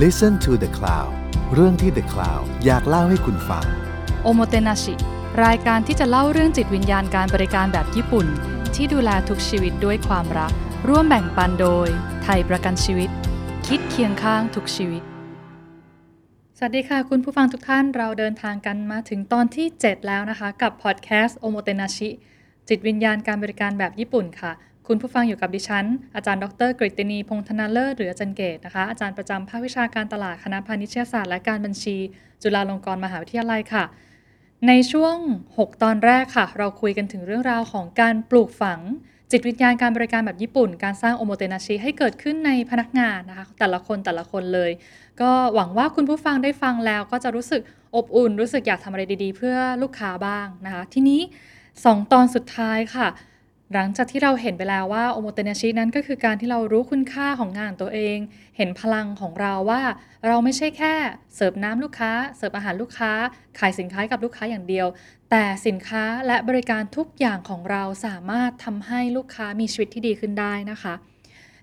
Listen to the Cloud เรื่องที่ The Cloud อยากเล่าให้คุณฟัง โอโมเตนาชิรายการที่จะเล่าเรื่องจิตวิญญาณการบริการแบบญี่ปุ่น ที่ดูแลทุกชีวิตด้วยความรัก ร่วมแบ่งปันโดย ไทยประกันชีวิต คิดเคียงข้างทุกชีวิต สวัสดีค่ะ คุณผู้ฟังทุกท่านเราเดินทางกันมาถึงตอนที่ 7 แล้วนะคะ กับพอดแคสต์โอโมเตนาชิจิตวิญญาณการบริการแบบญี่ปุ่นค่ะ คุณผู้ฟังอยู่กับดิฉัน อาจารย์ดรกฤตินีพงษ์ธนาเลิศหรืออาจารย์เกตนะคะ อาจารย์ประจำภาควิชาการตลาดคณะพาณิชยศาสตร์และการบัญชี จุฬาลงกรณ์มหาวิทยาลัยค่ะ ในช่วง 6 ตอนแรกค่ะ เราคุยกันถึงเรื่องราวของการปลูกฝัง จิตวิญญาณการบริการแบบญี่ปุ่น การสร้างโอโมเตนาชิให้เกิดขึ้นในพนักงานนะคะ แต่ละคนแต่ละคนเลย ก็หวังว่าคุณผู้ฟังได้ฟังแล้วก็จะรู้สึกอบอุ่น รู้สึกอยากทำอะไรดีๆ เพื่อลูกค้าบ้างนะคะ ทีนี้ 2 ตอนสุดท้ายค่ะ หลังจากที่เราเห็นไปแล้วว่าโอโมเตนาชินั้นก็คือการที่เรารู้คุณค่าของงานตัวเอง เห็นพลังของเราว่า เราไม่ใช่แค่เสิร์ฟน้ำลูกค้า เสิร์ฟอาหารลูกค้า ขายสินค้ากับลูกค้าอย่างเดียว แต่สินค้าและบริการทุกอย่างของเราสามารถทำให้ลูกค้ามีชีวิตที่ดีขึ้นได้นะคะ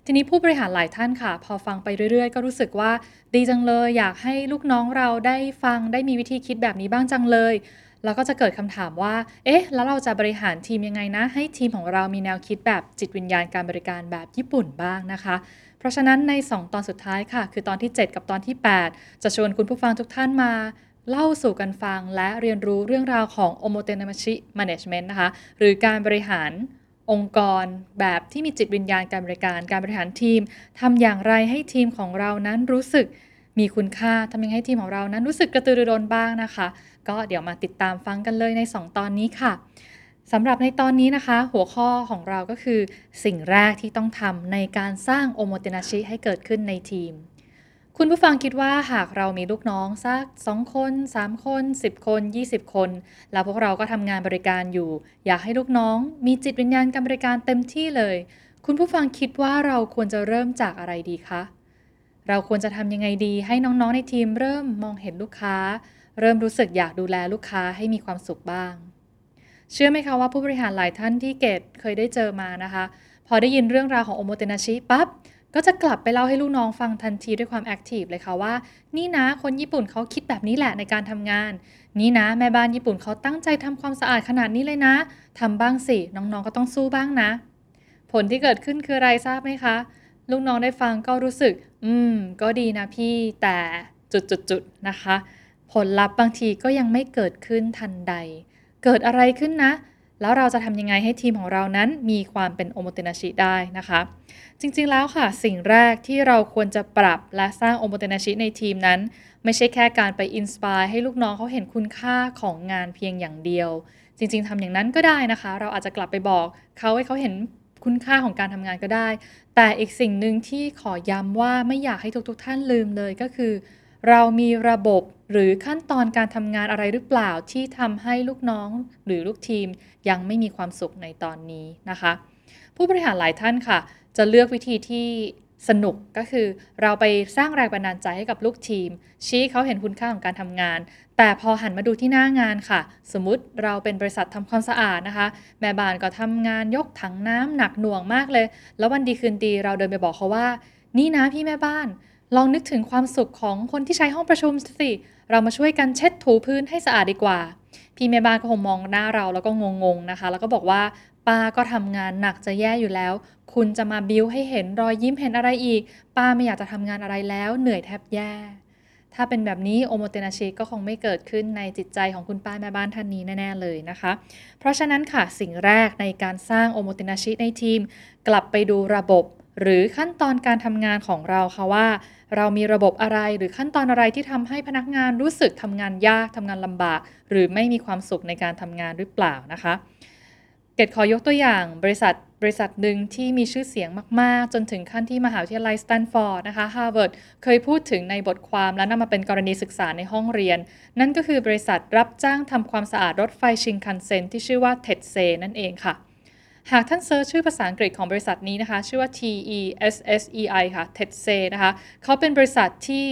ทีนี้ผู้บริหารหลายท่านค่ะ พอฟังไปเรื่อยๆ ก็รู้สึกว่า ดีจังเลย อยากให้ลูกน้องเราได้ฟังได้มีวิธีคิดแบบนี้บ้างจังเลย แล้วก็จะเกิดคำถามว่า เอ๊ะ แล้วเราจะบริหารทีมยังไงนะ ให้ทีมของเรามีแนวคิดแบบจิตวิญญาณการบริการแบบญี่ปุ่นบ้างนะคะ เพราะฉะนั้นใน 2 ตอนสุดท้ายค่ะ คือตอนที่ 7 กับตอนที่ 8 จะชวนคุณผู้ฟังทุกท่านมาเล่าสู่กันฟังและเรียนรู้เรื่องราวของโอโมเตนามชิมาเนจเมนต์นะคะ หรือการบริหารองค์กรแบบที่มีจิตวิญญาณการบริการ การบริหารทีมทำอย่างไรให้ทีมของเรานั้นรู้สึกมีคุณค่าทำยังไงให้ทีมของเรานั้นรู้สึกกระตือรือร้นบ้างนะคะ ก็เดี๋ยวมาติดตามฟังกันเลยใน 2 ตอนนี้ค่ะสำหรับในตอนนี้นะคะ หัวข้อของเราก็คือ สิ่งแรกที่ต้องทำในการสร้างโอโมเตนาชิให้เกิดขึ้นในทีม คุณผู้ฟังคิดว่าหากเรามีลูกน้องสัก 2 คน 3 คน 10 คน 20 คน แล้วพวกเราก็ทำงานบริการอยู่ อยากให้ลูกน้อง มีจิตวิญญาณการบริการเต็มที่เลย คุณผู้ฟังคิดว่าเราควรจะเริ่มจากอะไรดีคะเราควรจะทำยังไงดีให้น้องๆในทีมเริ่มมองเห็นลูกค้า เริ่มรู้สึกอยากดูแลลูกค้าให้มีความสุขบ้าง เชื่อไหมคะว่าผู้บริหารหลายท่านที่เกดเคยได้เจอมานะคะ พอได้ยินเรื่องราวของ omotenashi ปั๊บก็จะกลับไปเล่าให้ลูกน้องฟังทันทีด้วยความ active เลยค่ะว่า นี่นะคนญี่ปุ่นเขาคิดแบบนี้แหละในการทำงาน นี่นะแม่บ้านญี่ปุ่นเขาตั้งใจทำความสะอาดขนาดนี้เลยนะทำบ้างสิ น้องๆก็ต้องสู้บ้างนะ ผลที่เกิดขึ้นคืออะไรทราบไหมคะ ลูกน้องได้ฟังก็รู้สึก อืม ก็ดีนะพี่แต่จุดๆๆนะคะ ผลลัพธ์บางทีก็ยังไม่เกิดขึ้นทันใด เกิดอะไรขึ้นนะ แล้วเราจะทำยังไงให้ทีมของเรานั้นมีความเป็นโอโมเตนาชิได้นะคะ จริงๆแล้วค่ะ สิ่งแรกที่เราควรจะปรับและสร้างโอโมเตนาชิในทีมนั้น ไม่ใช่แค่การไปอินสปายให้ลูกน้องเขาเห็นคุณค่าของงานเพียงอย่างเดียว จริง ๆทำอย่างนั้นก็ได้นะคะ เราอาจจะกลับไปบอกเขาให้เขาเห็นคุณค่าของการทำงานก็ได้ แต่อีกสิ่งหนึ่งที่ขอย้ำว่าไม่อยากให้ทุกๆท่านลืมเลยก็คือ เรามีระบบหรือขั้นตอนการทำงานอะไรหรือเปล่าที่ทำให้ลูกน้องหรือลูกทีมยังไม่มีความสุขในตอนนี้นะคะ ผู้บริหารหลายท่านค่ะ จะเลือกวิธีที่สนุกก็คือเราไปสร้างแรงบันดาลใจให้กับลูกทีม ชี้เขาเห็นคุณค่าของการทำงาน แต่พอหันมาดูที่หน้างานค่ะ สมมติเราเป็นบริษัททำความสะอาดนะคะ แม่บ้านก็ทำงานยกถังน้ำหนักหน่วงมากเลย แล้ววันดีคืนดีเราเดินไปบอกเขาว่า นี่นะพี่แม่บ้าน ลองนึกถึงความสุขของคนที่ใช้ห้องประชุมสิ เรามาช่วยกันเช็ดถูพื้นให้สะอาดดีกว่า พี่แม่บ้านก็คงมองหน้าเราแล้วก็งงๆนะคะ แล้วก็บอกว่าป้าก็ทำงานหนักจะแย่อยู่แล้ว คุณจะมาบิ้วให้เห็นรอยยิ้มเห็นอะไรอีก ป้าไม่อยากจะทำงานอะไรแล้ว เหนื่อยแทบแย่ ถ้าเป็นแบบนี้โอโมเตนาชิก็คงไม่เกิดขึ้นในจิตใจของคุณป้าแม่บ้านท่านนี้แน่ๆเลยนะคะ เพราะฉะนั้นค่ะสิ่งแรกในการสร้างโอโมเตนาชิในทีม กลับไปดูระบบหรือขั้นตอนการทำงานของเราค่ะว่า เรามีระบบอะไรหรือขั้นตอนอะไรที่ทำให้พนักงานรู้สึกทำงานยากทำงานลำบาก หรือไม่มีความสุขในการทำงานหรือเปล่านะคะเกดขอยกตัวอย่างบริษัทบริษัทหนึ่งที่มีชื่อเสียงมาก ๆ จนถึงขั้นที่มหาวิทยาลัยสแตนฟอร์ดนะคะฮาร์วาร์ดเคยพูดถึงในบทความและนำมาเป็นกรณีศึกษาในห้องเรียน นั่นก็คือบริษัทรับจ้างทำความสะอาดรถไฟชินคันเซ็นที่ชื่อว่าเทสเซนั่นเองค่ะ หากท่าน search ชื่อภาษาอังกฤษของบริษัทนี้นะคะ ชื่อว่า T E S S E I ค่ะ T E S S E I นะคะเขาเป็นบริษัทที่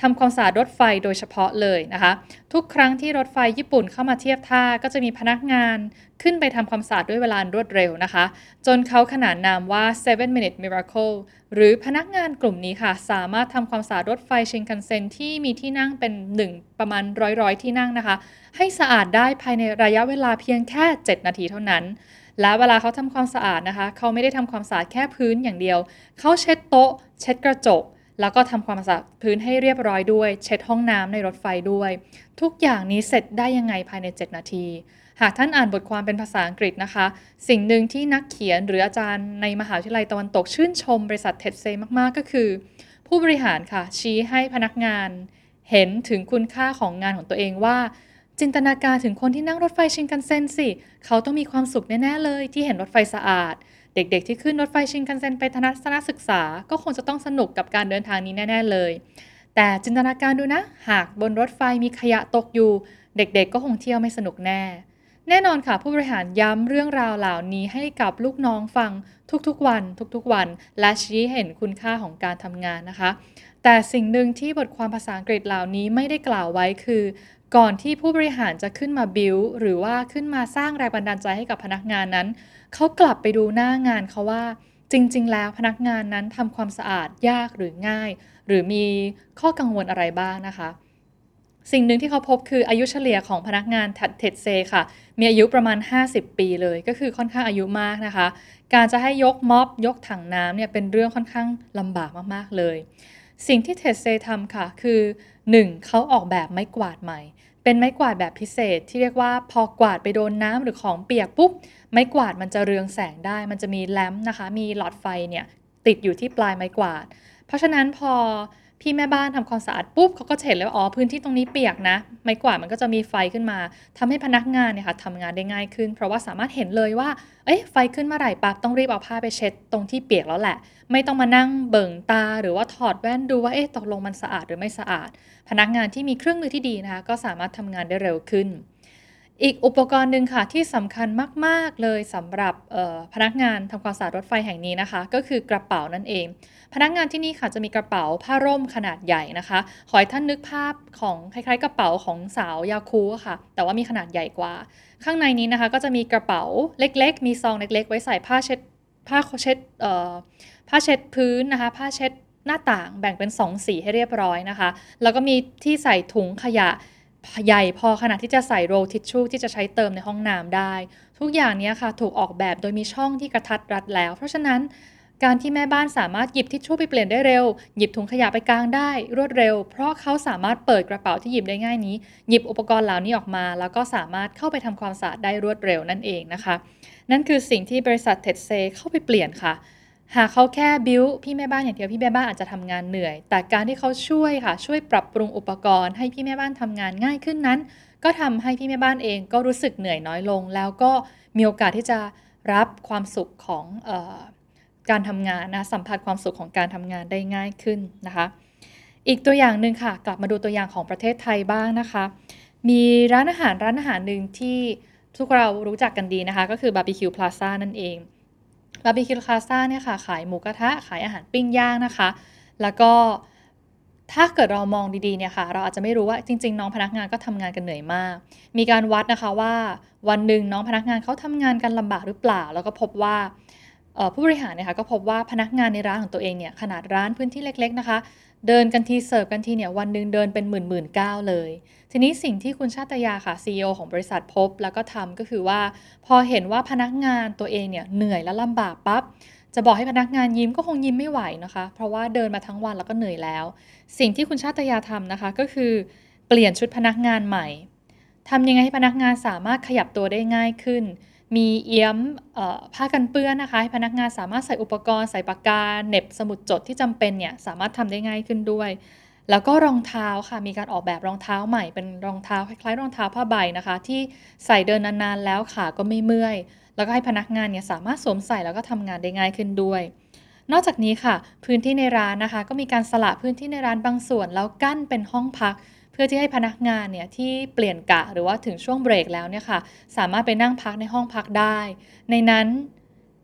ทำความสะอาดรถไฟโดยเฉพาะเลยนะคะ ทุกครั้งที่รถไฟญี่ปุ่นเข้ามาเทียบท่าก็จะมีพนักงานขึ้นไปทำความสะอาดด้วยเวลารวดเร็วนะคะ จนเขาขนานนามว่า seven minute miracle หรือพนักงานกลุ่มนี้ค่ะ สามารถทำความสะอาดรถไฟชินคันเซ็นที่มีที่นั่งเป็นหนึ่งประมาณร้อยๆ ที่นั่งนะคะ ให้สะอาดได้ภายในระยะเวลาเพียงแค่ 7 นาทีเท่านั้น และเวลาเขาทำความสะอาดนะคะ เขาไม่ได้ทำความสะอาดแค่พื้นอย่างเดียว เขาเช็ดโต๊ะ เช็ดกระจก แล้วก็ทำความสะอาดพื้นให้เรียบร้อยด้วย เช็ดห้องน้ำในรถไฟด้วย ทุกอย่างนี้เสร็จได้ยังไงภายใน 7 นาที หากท่านอ่านบทความเป็นภาษาอังกฤษนะคะ สิ่งหนึ่งที่นักเขียนหรืออาจารย์ในมหาวิทยาลัยตะวันตกชื่นชมบริษัทเท็ดเซมากๆ ก็คือ ผู้บริหารค่ะชี้ให้พนักงาน เห็นถึงคุณค่าของงานของตัวเองว่า จินตนาการถึงคนที่นั่งรถไฟชินคันเซ็นสิ เขาต้องมีความสุขแน่ ๆ เลยที่เห็นรถไฟสะอาด เด็ก ๆ ที่ขึ้นรถไฟชินคันเซ็นไปทัศนศึกษา ก็คงจะต้องสนุกกับการเดินทางนี้แน่ ๆ เลย แต่จินตนาการดูนะ หากบนรถไฟมีขยะตกอยู่ เด็ก ๆ ก็คงเที่ยวไม่สนุกแน่ แน่นอนค่ะ ผู้บริหารย้ำเรื่องราวเหล่านี้ให้กับลูกน้องฟังทุกๆวัน ทุกๆวัน และชี้เห็นคุณค่าของการทำงานนะคะแต่สิ่งหนึ่งที่บทความภาษาอังกฤษเหล่านี้ไม่ได้กล่าวไว้คือ ก่อนที่ผู้บริหารจะขึ้นมาบิวหรือว่าขึ้นมาสร้างแรงบันดาลใจให้กับพนักงานนั้น เขากลับไปดูหน้างานเขาว่า จริง ๆ แล้วพนักงานนั้นทำความสะอาดยากหรือง่าย หรือมีข้อกังวลอะไรบ้างนะคะ สิ่งหนึ่งที่เขาพบคืออายุเฉลี่ยของพนักงานเท็ดเซค่ะ มีอายุประมาณ 50 ปีเลย ก็คือค่อนข้างอายุมากนะคะ การจะให้ยกม็อบยกถังน้ำเนี่ยเป็นเรื่องค่อนข้างลำบากมากๆเลย สิ่งที่เท็ดเซทำค่ะคือ 1. เขาออกแบบไม้กวาดใหม่ เป็นไม้กวาดแบบพิเศษที่เรียกว่าพอกวาดไปโดนน้ำหรือของเปียกปุ๊บ ไม้กวาดมันจะเรืองแสงได้ มันจะมีแลมป์นะคะ มีหลอดไฟเนี่ยติดอยู่ที่ปลายไม้กวาด เพราะฉะนั้นพอ พี่แม่บ้านทำความสะอาดปุ๊บเขาก็เห็นเลยว่าอ๋อพื้นที่ตรงนี้เปียกนะ ไม้กวาดมันก็จะมีไฟขึ้นมาทำให้พนักงานเนี่ยค่ะทำงานได้ง่ายขึ้น เพราะว่าสามารถเห็นเลยว่าเอ๊ะไฟขึ้นเมื่อไหร่ปั๊บต้องรีบเอาผ้าไปเช็ดตรงที่เปียกแล้วแหละ ไม่ต้องมานั่งเบิ่งตาหรือว่าถอดแว่นดูว่าเอ๊ะตกลงมันสะอาดหรือไม่สะอาด พนักงานที่มีเครื่องมือที่ดีนะคะก็สามารถทำงานได้เร็วขึ้นอีกอุปกรณ์หนึ่งค่ะที่สำคัญมาก ๆ เลยสำหรับพนักงานทำความสะอาดรถไฟแห่งนี้นะคะ ก็คือกระเป๋านั่นเอง พนักงานที่นี่ค่ะจะมีกระเป๋าผ้าร่มขนาดใหญ่นะคะ ขอให้ท่านนึกภาพของคล้ายๆ กระเป๋าของสาวยาคูค่ะ แต่ว่ามีขนาดใหญ่กว่า ข้างในนี้นะคะก็จะมีกระเป๋าเล็ก ๆ มีซองเล็ก ๆ ไว้ใส่ผ้าเช็ดผ้าเช็ดผ้าเช็ดพื้นนะคะ ผ้าเช็ดหน้าต่างแบ่งเป็น 2 สีให้เรียบร้อยนะคะ แล้วก็มีที่ใส่ถุงขยะใหญ่พอขนาดที่จะใส่โรลทิชชู่ที่จะใช้เติมในห้องน้ำได้ ทุกอย่างนี้ค่ะถูกออกแบบโดยมีช่องที่กระทัดรัดแล้ว เพราะฉะนั้น การที่แม่บ้านสามารถหยิบทิชชู่ไปเปลี่ยนได้เร็ว หยิบถุงขยะไปกางได้รวดเร็ว เพราะเขาสามารถเปิดกระเป๋าที่หยิบได้ง่ายนี้ หยิบอุปกรณ์เหล่านี้ออกมา แล้วก็สามารถเข้าไปทำความสะอาดได้รวดเร็วนั่นเองนะคะ นั่นคือสิ่งที่บริษัทเท็ดเซเข้าไปเปลี่ยนค่ะ หากเขาแค่บิวพี่แม่บ้านอย่างเดียวพี่แม่บ้านอาจจะทำงานเหนื่อย แต่การที่เขาช่วยค่ะ ช่วยปรับปรุงอุปกรณ์ ให้พี่แม่บ้านทำงานง่ายขึ้นนั้น ก็ทำให้พี่แม่บ้านเองก็รู้สึกเหนื่อยน้อยลง แล้วก็มีโอกาสที่จะรับความสุขของออ การทำงานนะสัมผัสความสุขของการทำงานได้ง่ายขึ้นนะคะ อีกตัวอย่างหนึ่งค่ะ กลับมาดูตัวอย่างของประเทศไทยบ้างนะคะ มีร้านอาหารร้านอาหารหนึ่งที่ทุกเรารู้จักกันดีนะคะ ก็คือบาร์บีคิวพลาซ่านั่นเองบาร์บีคิวพลาซ่าเนี่ยค่ะ ขายหมูกระทะขายอาหารปิ้งย่างนะคะ แล้วก็ถ้าเกิดเรามองดีๆเนี่ยค่ะ เราอาจจะไม่รู้ว่าจริง ๆ น้องพนักงานก็ทำงานกันเหนื่อยมาก มีการวัดนะคะว่าวันหนึ่งน้องพนักงานเขาทำงานกันลำบากหรือเปล่า แล้วก็พบว่า ผู้บริหารเนี่ยค่ะก็พบว่าพนักงานในร้านของตัวเองเนี่ยขนาดร้านพื้นที่เล็ก ๆนะคะ เดินกันทีเสิร์ฟกันทีเนี่ยวันหนึ่งเดินเป็นหมื่นหมื่นก้าวเลย ทีนี้สิ่งที่คุณชาตยาค่ะ CEO ของบริษัทพบแล้วก็ทำก็คือว่า พอเห็นว่าพนักงานตัวเองเนี่ยเหนื่อยและลำบากปั๊บจะบอกให้พนักงานยิ้มก็คงยิ้มไม่ไหวนะคะ เพราะว่าเดินมาทั้งวันแล้วก็เหนื่อยแล้ว สิ่งที่คุณชาตยาทำนะคะก็คือ เปลี่ยนชุดพนักงานใหม่ทำยังไงให้พนักงานสามารถขยับตัวได้ง่ายขึ้น มีเอี้ยมผ้ากันเปื้อนนะคะให้พนักงานสามารถใส่อุปกรณ์ใส่ปากกาเน็บสมุดจดที่จำเป็นเนี่ยสามารถทำได้ง่ายขึ้นด้วย แล้วก็รองเท้าค่ะมีการออกแบบรองเท้าใหม่เป็นรองเท้าคล้ายๆรองเท้าผ้าใบนะคะ ที่ใส่เดินนานๆแล้วขาก็ไม่เมื่อย แล้วก็ให้พนักงานเนี่ยสามารถสวมใส่แล้วก็ทำงานได้ง่ายขึ้นด้วยนอกจากนี้ค่ะ พื้นที่ในร้านนะคะ ก็มีการสละพื้นที่ในร้านบางส่วน แล้วกั้นเป็นห้องพัก พื่อที่ให้พนักงานเนี่ยที่เปลี่ยนกะหรือว่าถึงช่วงเบรกแล้วเนี่ยค่ะสามารถไปนั่งพักในห้องพักได้ ในนั้น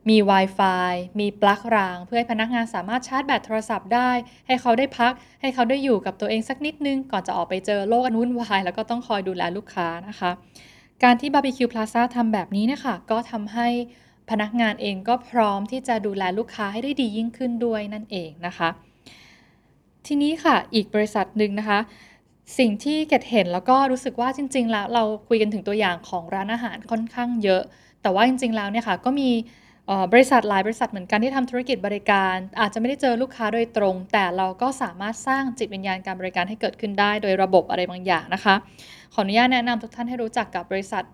มี Wi-Fi มีปลั๊กราง เพื่อให้พนักงานสามารถชาร์จแบตโทรศัพท์ได้ ให้เขาได้พัก ให้เขาได้อยู่กับตัวเองสักนิดนึง ก่อนจะออกไปเจอโลกอันวุ่นวาย แล้วก็ต้องคอยดูแลลูกค้านะคะ การที่ Barbecue Plaza ทำแบบนี้นะคะก็ทำให้พนักงานเองก็พร้อมที่จะดูแลลูกค้าให้ได้ดียิ่งขึ้นด้วยนั่นเองนะคะ ทีนี้ค่ะอีกบริษัทหนึ่งนะคะ สิ่งที่เกดเห็นแล้วก็รู้สึกว่าจริง ๆ แล้วเราคุยกันถึงตัวอย่างของร้านอาหารค่อนข้างเยอะ แต่ว่าจริง ๆ แล้วเนี่ยค่ะก็มีบริษัทหลายบริษัทเหมือนกันที่ทำธุรกิจบริการ อาจจะไม่ได้เจอลูกค้าโดยตรง แต่เราก็สามารถสร้างจิตวิญญาณการบริการให้เกิดขึ้นได้ โดยระบบอะไรบางอย่างนะคะ ขออนุญาตแนะนำทุกท่านให้รู้จักกับบริษัท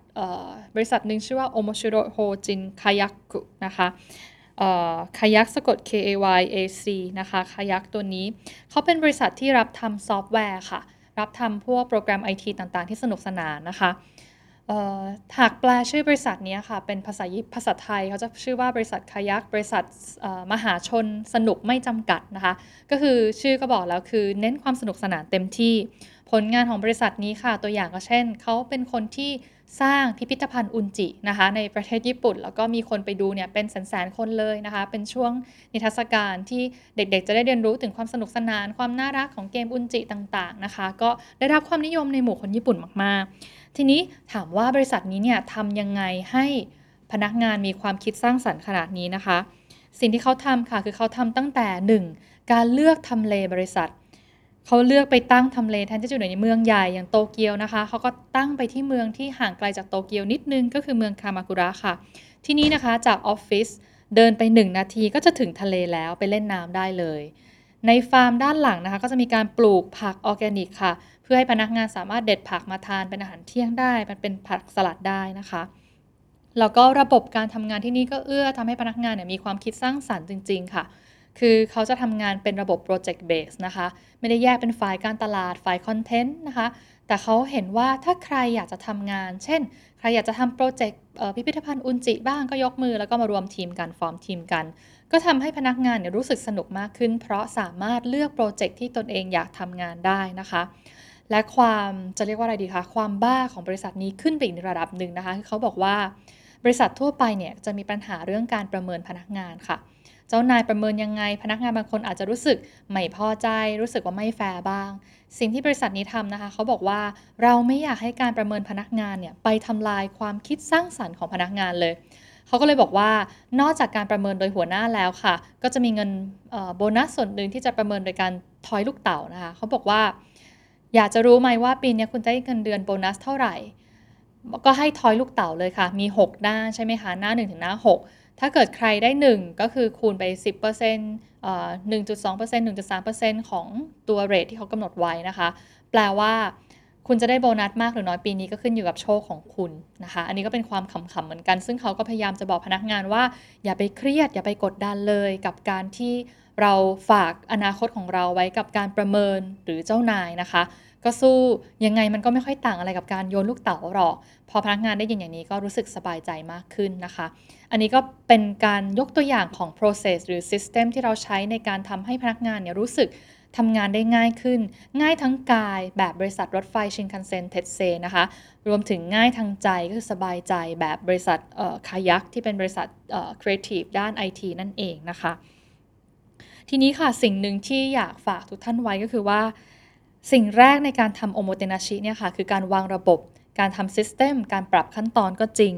บริษัทหนึ่งชื่อว่า Omoshiro Hojin Kayac นะคะคายักสะกด K A Y A C นะคะคายักตัวนี้เขาเป็นบริษัทที่รับทำซอฟต์แวร์ค่ะ รับทำพวกโปรแกรมไอทีต่างๆ ที่สนุกสนานนะคะหากแปลชื่อบริษัทนี้ค่ะ เป็นภาษาภาษาไทยเขาจะชื่อว่าบริษัทคายักบริษัทมหาชนสนุกไม่จำกัดนะคะ ก็คือชื่อก็บอกแล้วคือเน้นความสนุกสนานเต็มที่ ผลงานของบริษัทนี้ค่ะ ตัวอย่างก็เช่น เขาเป็นคนที่ สร้างพิพิธภัณฑ์อุนจินะคะในประเทศญี่ปุ่น แล้วก็มีคนไปดูเนี่ยเป็นแสนๆคนเลยนะคะ เป็นช่วงนิทรรศการที่เด็กๆ จะได้เรียนรู้ถึงความสนุกสนาน ความน่ารักของเกมอุนจิต่างๆนะคะ ก็ได้รับความนิยมในหมู่คนญี่ปุ่นมากๆ ทีนี้ถามว่าบริษัทนี้เนี่ยทำยังไงให้พนักงานมีความคิดสร้างสรรค์ขนาดนี้นะคะ สิ่งที่เขาทำค่ะคือเขาทำตั้งแต่ 1. การเลือกทำเลบริษัท เขาเลือกไปตั้งทำเลแทนที่จะอยู่ในเมืองใหญ่อย่างโตเกียวนะคะเขาก็ตั้งไปที่เมืองที่ห่างไกลจากโตเกียวนิดนึงก็คือเมืองคามากุระค่ะ ที่นี่นะคะจากออฟฟิศเดินไป 1 นาทีก็จะถึงทะเลแล้วไปเล่นน้ำได้เลย ในฟาร์มด้านหลังนะคะ ก็จะมีการปลูกผักออร์แกนิกค่ะ เพื่อให้พนักงานสามารถเด็ดผักมาทานเป็นอาหารเที่ยงได้มันเป็นผักสลัดได้นะคะแล้วก็ระบบการทำงานที่นี่ก็เอื้อทำให้พนักงานเนี่ยมีความคิดสร้างสรรค์จริง ๆ ค่ะ คือเขาจะทำงานเป็นระบบ Project Based นะคะ ไม่ได้แยกเป็นฝ่ายการตลาดฝ่าย content นะคะ แต่เขาเห็นว่าถ้าใครอยากจะทำงาน เช่น ใครอยากจะทำ project พิพิธภัณฑ์อุนจิบ้างก็ยกมือ แล้วก็มารวมทีมกันฟอร์มทีมกัน ก็ทำให้พนักงานเนี่ยรู้สึกสนุกมากขึ้น เพราะสามารถเลือกโปรเจกต์ที่ตนเองอยากทำงานได้นะคะและความจะเรียกว่าอะไรดีคะความบ้าของบริษัทนี้ขึ้นไปอีกระดับหนึ่งนะคะคือเขาบอกว่าบริษัททั่วไปเนี่ยจะมีปัญหาเรื่องการประเมินพนักงานค่ะ เจ้านายประเมินยังไง พนักงานบางคนอาจจะรู้สึกไม่พอใจ รู้สึกว่าไม่แฟร์บ้าง สิ่งที่บริษัทนี้ทำนะคะเขาบอกว่าเราไม่อยากให้การประเมินพนักงานเนี่ยไปทำลายความคิดสร้างสรรค์ของพนักงานเลยเขาก็เลยบอกว่านอกจากการประเมินโดยหัวหน้าแล้วค่ะ ก็จะมีเงินโบนัสส่วนหนึ่งที่จะประเมินโดยการทอยลูกเต่านะคะเขาบอกว่า อยากจะรู้ไหมว่าปีนี้คุณได้เงินเดือนโบนัสเท่าไหร่ ก็ให้ทอยลูกเต่าเลยค่ะ มี 6 หน้าใช่ไหมคะหน้า 1 ถึงหน้า 6 ถ้าเกิดใครได้ 1 ก็คือคูณไป 10%เอ่อ1.2% 1.3%ของตัว rate ที่เขากำหนดไว้นะคะ แปลว่าคุณจะได้โบนัสมากหรือน้อยปีนี้ก็ขึ้นอยู่กับโชคของคุณนะคะ อันนี้ก็เป็นความขำๆเหมือนกัน ซึ่งเขาก็พยายามจะบอกพนักงานว่า อย่าไปเครียด อย่าไปกดดันเลยกับการที่เราฝากอนาคตของเราไว้กับการประเมินหรือเจ้านายนะคะ ก็สู้ยังไงมันก็ไม่ค่อยต่างอะไรกับการโยนลูกเต๋าหรอก พอพนักงานได้ยินอย่างนี้ก็รู้สึกสบายใจมากขึ้นนะคะ อันนี้ก็เป็นการยกตัวอย่างของ process หรือ system ที่เราใช้ในการทำให้พนักงานเนี่ยรู้สึกทำงานได้ง่ายขึ้น ง่ายทั้งกายแบบบริษัทรถไฟชินคันเซ็นเทเซนะคะรวมถึงง่ายทางใจก็คือสบายใจแบบบริษัทคายักที่เป็นบริษัทครีเอทีฟด้าน IT นั่นเองนะคะ ทีนี้ค่ะสิ่งหนึ่งที่อยากฝากทุกท่านไว้ก็คือว่า สิ่งแรกในการทำโอโมเตนาชิเนี่ยค่ะคือการวางระบบ การทำ system การปรับขั้นตอนก็จริง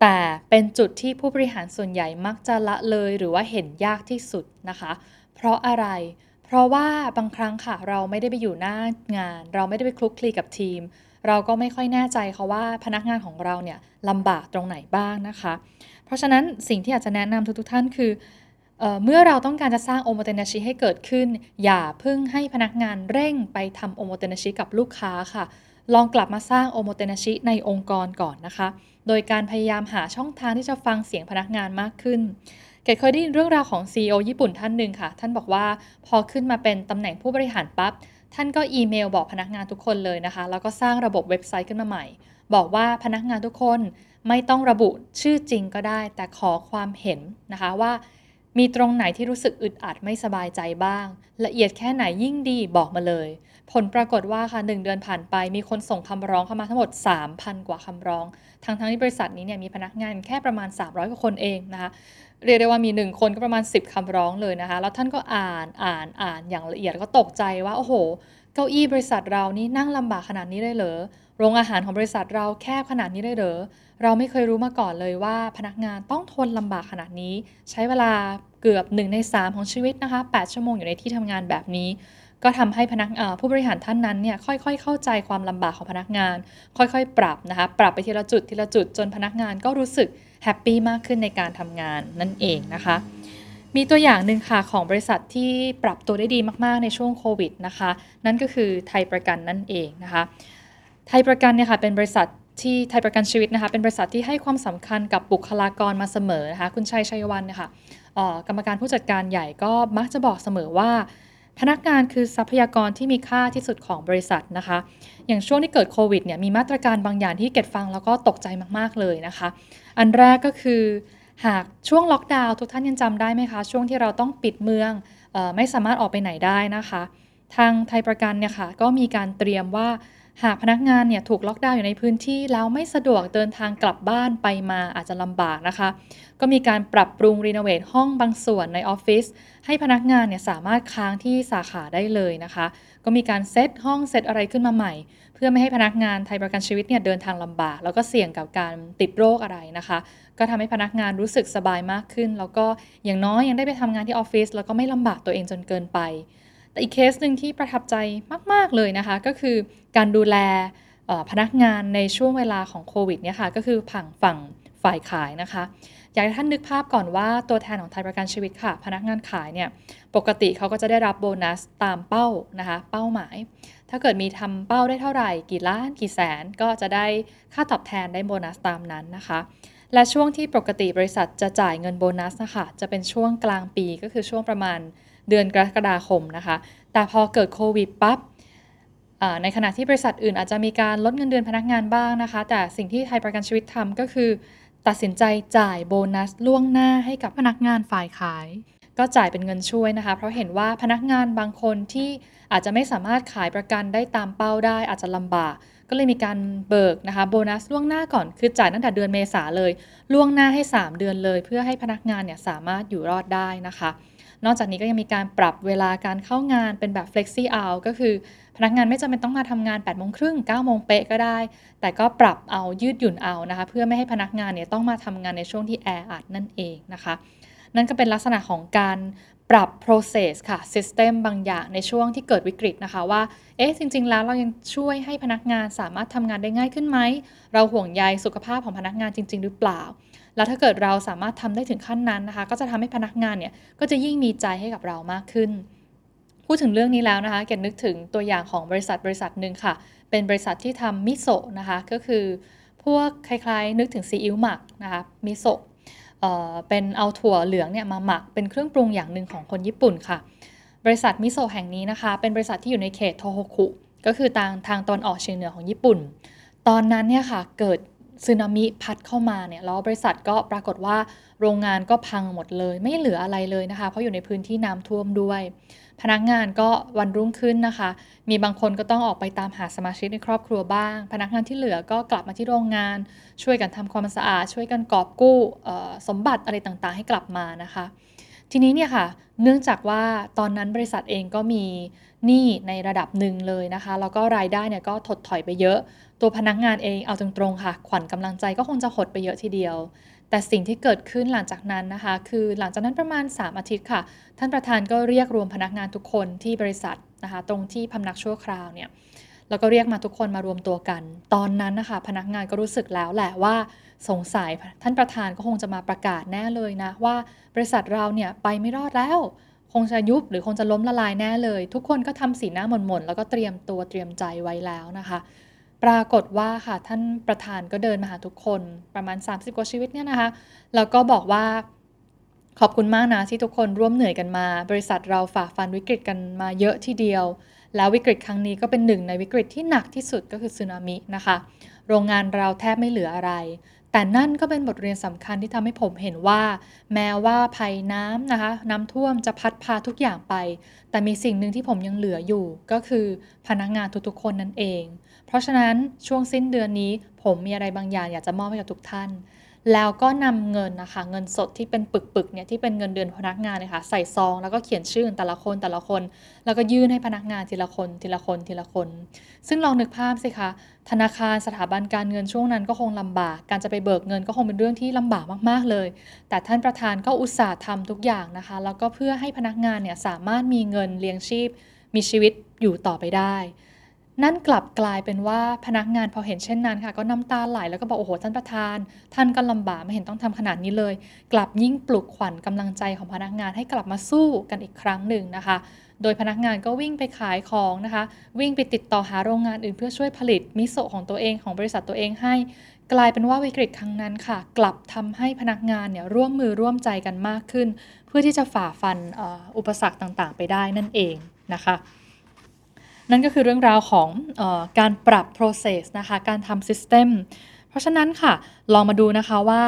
แต่เป็นจุดที่ผู้บริหารส่วนใหญ่มักจะละเลยหรือว่าเห็นยากที่สุดนะคะ เพราะอะไร เพราะว่าบางครั้งค่ะเราไม่ได้ไปอยู่หน้างาน เราไม่ได้ไปคลุกคลีกับทีม เราก็ไม่ค่อยแน่ใจค่ะว่าพนักงานของเราเนี่ยลำบากตรงไหนบ้างนะคะ เพราะฉะนั้นสิ่งที่อยากจะแนะนำทุกๆท่านคือ เมื่อเราต้องการจะสร้างโอโมเตนาชิให้เกิดขึ้น อย่าเพิ่งให้พนักงานเร่งไปทำโอโมเตนาชิกับลูกค้าค่ะ ลองกลับมาสร้างโอโมเตนาชิในองค์กรก่อนนะคะ โดยการพยายามหาช่องทางที่จะฟังเสียงพนักงานมากขึ้นเกดเคยได้ยินเรื่องราวของ CEO ญี่ปุ่นท่านหนึ่งค่ะ ท่านบอกว่าพอขึ้นมาเป็นตำแหน่งผู้บริหารปับ๊บท่านก็อีเมลบอกพนักงานทุกคนเลยนะคะ แล้วก็สร้างระบบเว็บไซต์ขึ้นมาใหม่ บอกว่าพนักงานทุกคนไม่ต้องระบุชื่อจริงก็ได้ แต่ขอความเห็นนะคะว่า มีตรงไหนที่รู้สึกอึดอัดไม่สบายใจบ้าง ละเอียดแค่ไหนยิ่งดีบอกมาเลย ผลปรากฏว่าค่ะหเดือนผ่านไป มีคนส่งคำร้องเข้ามาทั้งหมด 3,000 กว่าคำร้อง ทั้งทั้งที่บริษัทนี้เนี่ยมีพนักงานแค่ประมาณ 300 กว่าคนเองนะคะ เรียกได้ว่ามีหนึ่งคนก็ประมาณ 10 คำร้องเลยนะคะ แล้วท่านก็อ่านอ่านอ่านอย่างละเอียดก็ตกใจว่าโอ้โห เก้าอี้บริษัทเรานี่นั่งลำบากขนาดนี้เลยเหรอโรงอาหารของบริษัทเราแคบขนาดนี้เลยเหรอ เราไม่เคยรู้มาก่อนเลยว่าพนักงานต้องทนลำบากขนาดนี้ ใช้เวลาเกือบ 1 ใน 3 ของชีวิตนะคะ 8 ชั่วโมงอยู่ในที่ทำงานแบบนี้ ก็ทำให้พนักผู้บริหารท่านนั้นเนี่ยค่อยๆ เข้าใจความลำบากของพนักงาน ค่อยๆ ปรับนะคะปรับไปทีละจุดทีละจุดจนพนักงานก็รู้สึกhappy มากขึ้นในการทำงานนั่นเองนะคะมีตัวอย่างหนึ่งค่ะของบริษัทที่ปรับตัวได้ดีมากๆในช่วงโควิดนะคะ นั่นก็คือไทยประกันนั่นเองนะคะ ไทยประกันเนี่ยค่ะเป็นบริษัท ที่ไทยประกันชีวิตนะคะเป็นบริษัทที่ให้ความสำคัญกับบุคลากรมาเสมอนะคะคุณไชย ไชยวรรณเนี่ยค่ะกรรมการผู้จัดการใหญ่ก็มักจะบอกเสมอว่า พนักงานคือทรัพยากรที่มีค่าที่สุดของบริษัทนะคะ อย่างช่วงที่เกิดโควิดเนี่ยมีมาตรการบางอย่างที่เกดฟังแล้วก็ตกใจมากๆเลยนะคะ อันแรกก็คือ หากช่วงล็อกดาวน์ทุกท่านยังจำได้ไหมคะ ช่วงที่เราต้องปิดเมืองออไม่สามารถออกไปไหนได้นะคะ ทางไทยประกันเนี่ยค่ะก็มีการเตรียมว่า หากพนักงานเนี่ยถูกล็อกดาวน์อยู่ในพื้นที่แล้วไม่สะดวกเดินทางกลับบ้านไปมาอาจจะลำบากนะคะ ก็มีการปรับปรุงรีโนเวทห้องบางส่วนในออฟฟิศให้พนักงานเนี่ยสามารถค้างที่สาขาได้เลยนะคะ ก็มีการเซตห้องเซตอะไรขึ้นมาใหม่ เพื่อไม่ให้พนักงานไทยประกันชีวิตเนี่ยเดินทางลำบาก แล้วก็เสี่ยงกับการติดโรคอะไรนะคะ ก็ทำให้พนักงานรู้สึกสบายมากขึ้น แล้วก็อย่างน้อยยังได้ไปทำงานที่ออฟฟิศแล้วก็ไม่ลำบากตัวเองจนเกินไป แต่อีกเคสหนึ่งที่ประทับใจมาก ๆ เลยนะคะ ก็คือการดูแลพนักงานในช่วงเวลาของโควิดเนี่ยค่ะก็คือผังฝั่งฝ่ายขายนะคะ อยากให้ท่านนึกภาพก่อนว่าตัวแทนของไทยประกันชีวิตค่ะ พนักงานขายเนี่ยปกติเขาก็จะได้รับโบนัสตามเป้านะคะเป้าหมาย ถ้าเกิดมีทำเป้าได้เท่าไหร่ กี่ล้านกี่แสนก็จะได้ค่าตอบแทนได้โบนัสตามนั้นนะคะ และช่วงที่ปกติบริษัทจะจ่ายเงินโบนัสนะคะจะเป็นช่วงกลางปีก็คือช่วงประมาณ เดือนกรกฎาคมนะคะ แต่พอเกิดโควิดปั๊บในขณะที่บริษัทอื่นอาจจะมีการลดเงินเดือนพนักงานบ้างนะคะ แต่สิ่งที่ไทยประกันชีวิตทำก็คือ ตัดสินใจจ่ายโบนัสล่วงหน้าให้กับพนักงานฝ่ายขาย ก็จ่ายเป็นเงินช่วยนะคะ เพราะเห็นว่าพนักงานบางคนที่อาจจะไม่สามารถขายประกันได้ตามเป้าได้อาจจะลำบาก ก็เลยมีการเบิกนะคะโบนัสล่วงหน้าก่อนคือจ่ายตั้งแต่เดือนเมษาเลย ล่วงหน้าให้ 3 เดือนเลย เพื่อให้พนักงานเนี่ยสามารถอยู่รอดได้นะคะ นอกจากนี้ก็ยังมีการปรับเวลาการเข้างานเป็นแบบ flexi hour ก็คือ พนักงานไม่จำเป็นต้องมาทำงาน8โมงครึ่ง9โมงเป๊ะก็ได้ แต่ก็ปรับเอายืดหยุ่นเอานะคะ เพื่อไม่ให้พนักงานเนี่ยต้องมาทำงานในช่วงที่แออัดนั่นเองนะคะ นั่นก็เป็นลักษณะของการปรับ process ค่ะ system บางอย่างในช่วงที่เกิดวิกฤตนะคะว่า เอ๊ะ จริง ๆ แล้วเรายังช่วยให้พนักงานสามารถทำงานได้ง่ายขึ้นไหม เราห่วงใยสุขภาพของพนักงานจริง ๆ หรือเปล่า แล้วถ้าเกิดเราสามารถทำได้ถึงขั้นนั้นนะคะ ก็จะทำให้พนักงานเนี่ยก็จะยิ่งมีใจให้กับเรามากขึ้น พูดถึงเรื่องนี้แล้วนะคะเกดนึกถึงตัวอย่างของบริษัทบริษัทหนึ่งค่ะ เป็นบริษัทที่ทำมิโซะนะคะก็คือพวกคล้ายๆ นึกถึงซีอิ๊วหมักนะคะมิโซะเเป็นเอาถั่วเหลืองเนี่ยมาหมักเป็นเครื่องปรุงอย่างหนึ่งของคนญี่ปุ่นค่ะ บริษัทมิโซะแห่งนี้นะคะ เป็นบริษัทที่อยู่ในเขตโทโฮคุก็คือทางทางตอนออกเฉียงเหนือของญี่ปุ่น ตอนนั้นเนี่ยค่ะเกิด สึนามิพัดเข้ามาเนี่ยแล้วบริษัทก็ปรากฏว่าโรงงานก็พังหมดเลย ไม่เหลืออะไรเลยนะคะ เพราะอยู่ในพื้นที่น้ำท่วมด้วย พนักงานก็วันรุ่งขึ้นนะคะ มีบางคนก็ต้องออกไปตามหาสมาชิกในครอบครัวบ้าง พนักงานที่เหลือก็กลับมาที่โรงงาน ช่วยกันทำความสะอาด ช่วยกันกอบกู้สมบัติอะไรต่างๆ ให้กลับมานะคะ ทีนี้เนี่ยค่ะเนื่องจากว่าตอนนั้นบริษัทเองก็มีหนี้ในระดับหนึ่งเลยนะคะ แล้วก็รายได้เนี่ยก็ถดถอยไปเยอะ ตัวพนักงานเองเอาตรงๆค่ะ ขวัญกำลังใจก็คงจะหดไปเยอะทีเดียว แต่สิ่งที่เกิดขึ้นหลังจากนั้นนะคะ คือหลังจากนั้นประมาณ 3 อาทิตย์ค่ะ ท่านประธานก็เรียกรวมพนักงานทุกคนที่บริษัทนะคะ ตรงที่พำนักชั่วคราวเนี่ยแล้วก็เรียกมาทุกคนมารวมตัวกัน ตอนนั้นนะคะ พนักงานก็รู้สึกแล้วแหละว่าสงสัยท่านประธานก็คงจะมาประกาศแน่เลยนะ ว่าบริษัทเราเนี่ยไปไม่รอดแล้ว คงจะยุบหรือคงจะล้มละลายแน่เลย ทุกคนก็ทำสีหน้าหม่นๆแล้วก็เตรียมตัวเตรียมใจไว้แล้วนะคะ ปรากฏว่าค่ะท่านประธานก็เดินมาหาทุกคนประมาณ 30 กว่าชีวิตเนี่ยนะคะแล้วก็บอกว่าขอบคุณมากนะที่ทุกคนร่วมเหนื่อยกันมา บริษัทเราฝ่าฟันวิกฤตกันมาเยอะทีเดียว แล้ววิกฤตครั้งนี้ก็เป็นหนึ่งในวิกฤตที่หนักที่สุดก็คือสึนามินะคะ โรงงานเราแทบไม่เหลืออะไร แต่นั่นก็เป็นบทเรียนสำคัญที่ทำให้ผมเห็นว่า แม้ว่าภัยน้ำนะคะ น้ำท่วมจะพัดพาทุกอย่างไป แต่มีสิ่งหนึ่งที่ผมยังเหลืออยู่ ก็คือพนักงานทุกๆคนนั่นเอง เพราะฉะนั้นช่วงสิ้นเดือนนี้ ผมมีอะไรบางอย่างอยากจะมอบให้กับทุกท่าน แล้วก็นำเงินนะคะเงินสดที่เป็นปึกๆเนี่ยที่เป็นเงินเดือนพนักงานเนี่ยค่ะใส่ซอง แล้วก็เขียนชื่อแต่ละคนแต่ละคน แล้วก็ยื่นให้พนักงานทีละคนทีละคนทีละคน ซึ่งลองนึกภาพสิคะธนาคารสถาบันการเงินช่วงนั้นก็คงลำบาก การจะไปเบิกเงินก็คงเป็นเรื่องที่ลำบากมากๆเลย แต่ท่านประธานก็อุตส่าห์ทำทุกอย่างนะคะ แล้วก็เพื่อให้พนักงานเนี่ยสามารถมีเงินเลี้ยงชีพ มีชีวิตอยู่ต่อไปได้ นั่นกลับกลายเป็นว่าพนักงานพอเห็นเช่นนั้นค่ะ ก็น้ำตาไหลแล้วก็บอกโอ้โหท่านประธาน ท่านก็ลำบากไม่เห็นต้องทำขนาดนี้เลย กลับยิ่งปลุกขวัญกำลังใจของพนักงานให้กลับมาสู้กันอีกครั้งหนึ่งนะคะ โดยพนักงานก็วิ่งไปขายของนะคะ วิ่งไปติดต่อหาโรงงานอื่นเพื่อช่วยผลิตมิโซะของตัวเองของบริษัทตัวเองให้ กลายเป็นว่าวิกฤตครั้งนั้นค่ะ กลับทำให้พนักงานเนี่ยร่วมมือร่วมใจกันมากขึ้น เพื่อที่จะฝ่าฟันอุปสรรคต่างๆ ไปได้นั่นเองนะคะ นั่นก็คือเรื่องราวของออการปรับ process นะคะการทำ system เพราะฉะนั้นค่ะ ลองมาดูนะคะว่า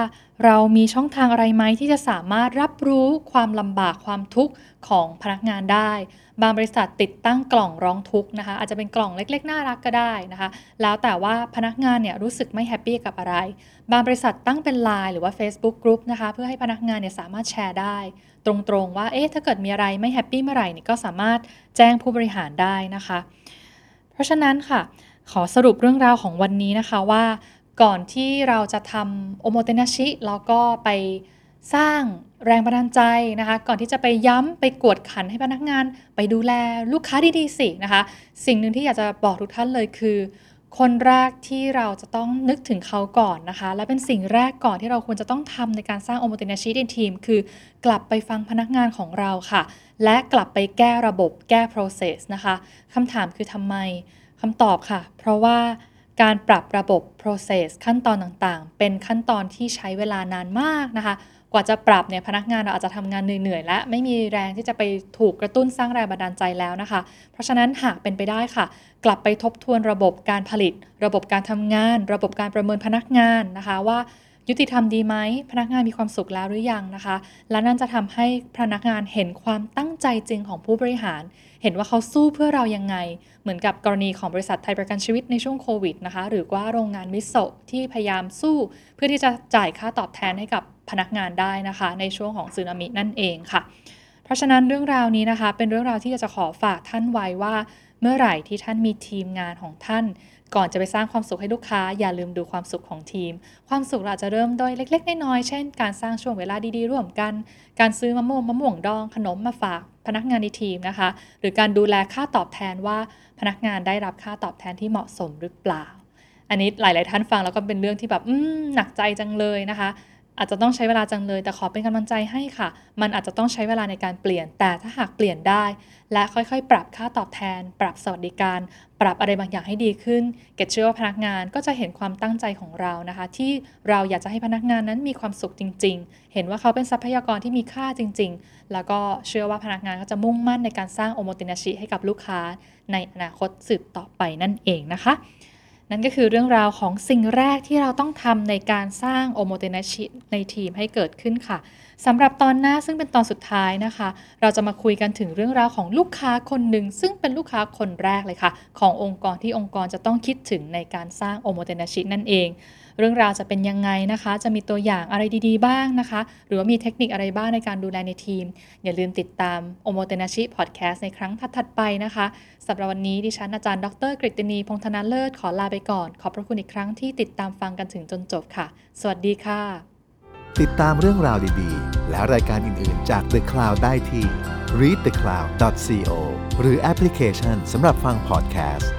เรามีช่องทางอะไรไหมที่จะสามารถรับรู้ความลำบากความทุกข์ของพนักงานได้ บางบริษัทติดตั้งกล่องร้องทุกข์นะคะ อาจจะเป็นกล่องเล็กๆ น่ารักก็ได้นะคะ แล้วแต่ว่าพนักงานเนี่ยรู้สึกไม่แฮปปี้กับอะไร บางบริษัทตั้งเป็น Line หรือว่า Facebook Group นะคะ เพื่อให้พนักงานเนี่ยสามารถแชร์ได้ ตรงๆว่าเอ๊ะถ้าเกิดมีอะไรไม่แฮปปี้เมื่อไหร่นี่ก็สามารถแจ้งผู้บริหารได้นะคะ เพราะฉะนั้นค่ะ ขอสรุปเรื่องราวของวันนี้นะคะว่า ก่อนที่เราจะทำโอโมเตนาชิแล้วก็ไปสร้างแรงบันดาลใจนะคะ ก่อนที่จะไปย้ำไปกวดขันให้พนักงาน ไปดูแลลูกค้าดีๆสินะคะ สิ่งหนึ่งที่อยากจะบอกทุกท่านเลยคือ คนแรกที่เราจะต้องนึกถึงเขาก่อนนะคะ และเป็นสิ่งแรกก่อนที่เราควรจะต้องทำในการสร้างโอโมเตนาชิในทีม คือกลับไปฟังพนักงานของเราค่ะ และกลับไปแก้ระบบแก้ process นะคะคำถามคือทำไมคำตอบค่ะ เพราะว่าการปรับระบบ process ขั้นตอนต่างๆ เป็นขั้นตอนที่ใช้เวลานานมากนะคะ กว่าจะปรับเนี่ยพนักงานเราอาจจะทำงานเหนื่อยๆและไม่มีแรงที่จะไปถูกกระตุ้นสร้างแรงบันดาลใจแล้วนะคะ เพราะฉะนั้นหากเป็นไปได้ค่ะ กลับไปทบทวนระบบการผลิต ระบบการทำงาน ระบบการประเมินพนักงานนะคะว่ายุติธรรมดีไหมพนักงานมีความสุขแล้วหรือยังนะคะ และนั่นจะทำให้พนักงานเห็นความตั้งใจจริงของผู้บริหาร เห็นว่าเขาสู้เพื่อเรายังไง เหมือนกับกรณีของบริษัทไทยประกันชีวิตในช่วงโควิดนะคะ หรือว่าโรงงานมิโซะที่พยายามสู้ เพื่อที่จะจ่ายค่าตอบแทนให้กับพนักงานได้นะคะ ในช่วงของสึนามินั่นเองค่ะ เพราะฉะนั้นเรื่องราวนี้นะคะ เป็นเรื่องราวที่จะขอฝากท่านไว้ว่า เมื่อไหร่ที่ท่านมีทีมงานของท่าน ก่อนจะไปสร้างความสุขให้ลูกค้า อย่าลืมดูความสุขของทีม ความสุขเราจะเริ่มโดยเล็กๆ น้อยๆ เช่น การสร้างช่วงเวลาดีๆ ร่วมกัน การซื้อมะม่วงมะม่วงดองขนมมาฝากพนักงานในทีมนะคะ หรือการดูแลค่าตอบแทนว่าพนักงานได้รับค่าตอบแทนที่เหมาะสมหรือเปล่า อันนี้หลาย ๆ ท่านฟังแล้วก็เป็นเรื่องที่แบบ อืมหนักใจจังเลยนะคะ อาจจะต้องใช้เวลาจังเลย แต่ขอเป็นกำลังใจให้ค่ะ มันอาจจะต้องใช้เวลาในการเปลี่ยน แต่ถ้าหากเปลี่ยนได้ และค่อยๆ ปรับค่าตอบแทน ปรับสวัสดิการ ปรับอะไรบางอย่างให้ดีขึ้น เกดเชื่อว่าพนักงานก็จะเห็นความตั้งใจของเรานะคะ ที่เราอยากจะให้พนักงานนั้นมีความสุขจริง ๆ เห็นว่าเขาเป็นทรัพยากรที่มีค่าจริง ๆ แล้วก็เชื่อว่าพนักงานก็จะมุ่งมั่นในการสร้างโอโมตินาชิให้กับลูกค้า ในอนาคตสืบต่อไปนั่นเองนะคะ นั่นก็คือเรื่องราวของสิ่งแรกที่เราต้องทำในการสร้างโอโมเตนาชิในทีมให้เกิดขึ้นค่ะสำหรับตอนหน้าซึ่งเป็นตอนสุดท้ายนะคะ เราจะมาคุยกันถึงเรื่องราวของลูกค้าคนหนึ่ง ซึ่งเป็นลูกค้าคนแรกเลยค่ะ ขององค์กรที่องค์กรจะต้องคิดถึงในการสร้างโอโมเตนาชินั่นเอง เรื่องราวจะเป็นยังไงนะคะ จะมีตัวอย่างอะไรดีๆ บ้างนะคะ หรือว่ามีเทคนิคอะไรบ้างในการดูแลในทีม อย่าลืมติดตามโอโมเตนาชิพอดแคสต์ในครั้งถัดๆไปนะคะสำหรับวันนี้ดิฉันอาจารย์ดรกฤตินีพงธนาเลิศขอลาไปก่อน ขอบพระคุณอีกครั้งที่ติดตามฟังกันถึงจนจบค่ะ สวัสดีค่ะ ติดตามเรื่องราวดีๆ และรายการอื่นๆ จาก The Cloud ได้ที่ readthecloud.co หรือแอปพลิเคชันสำหรับฟังพอดแคสต์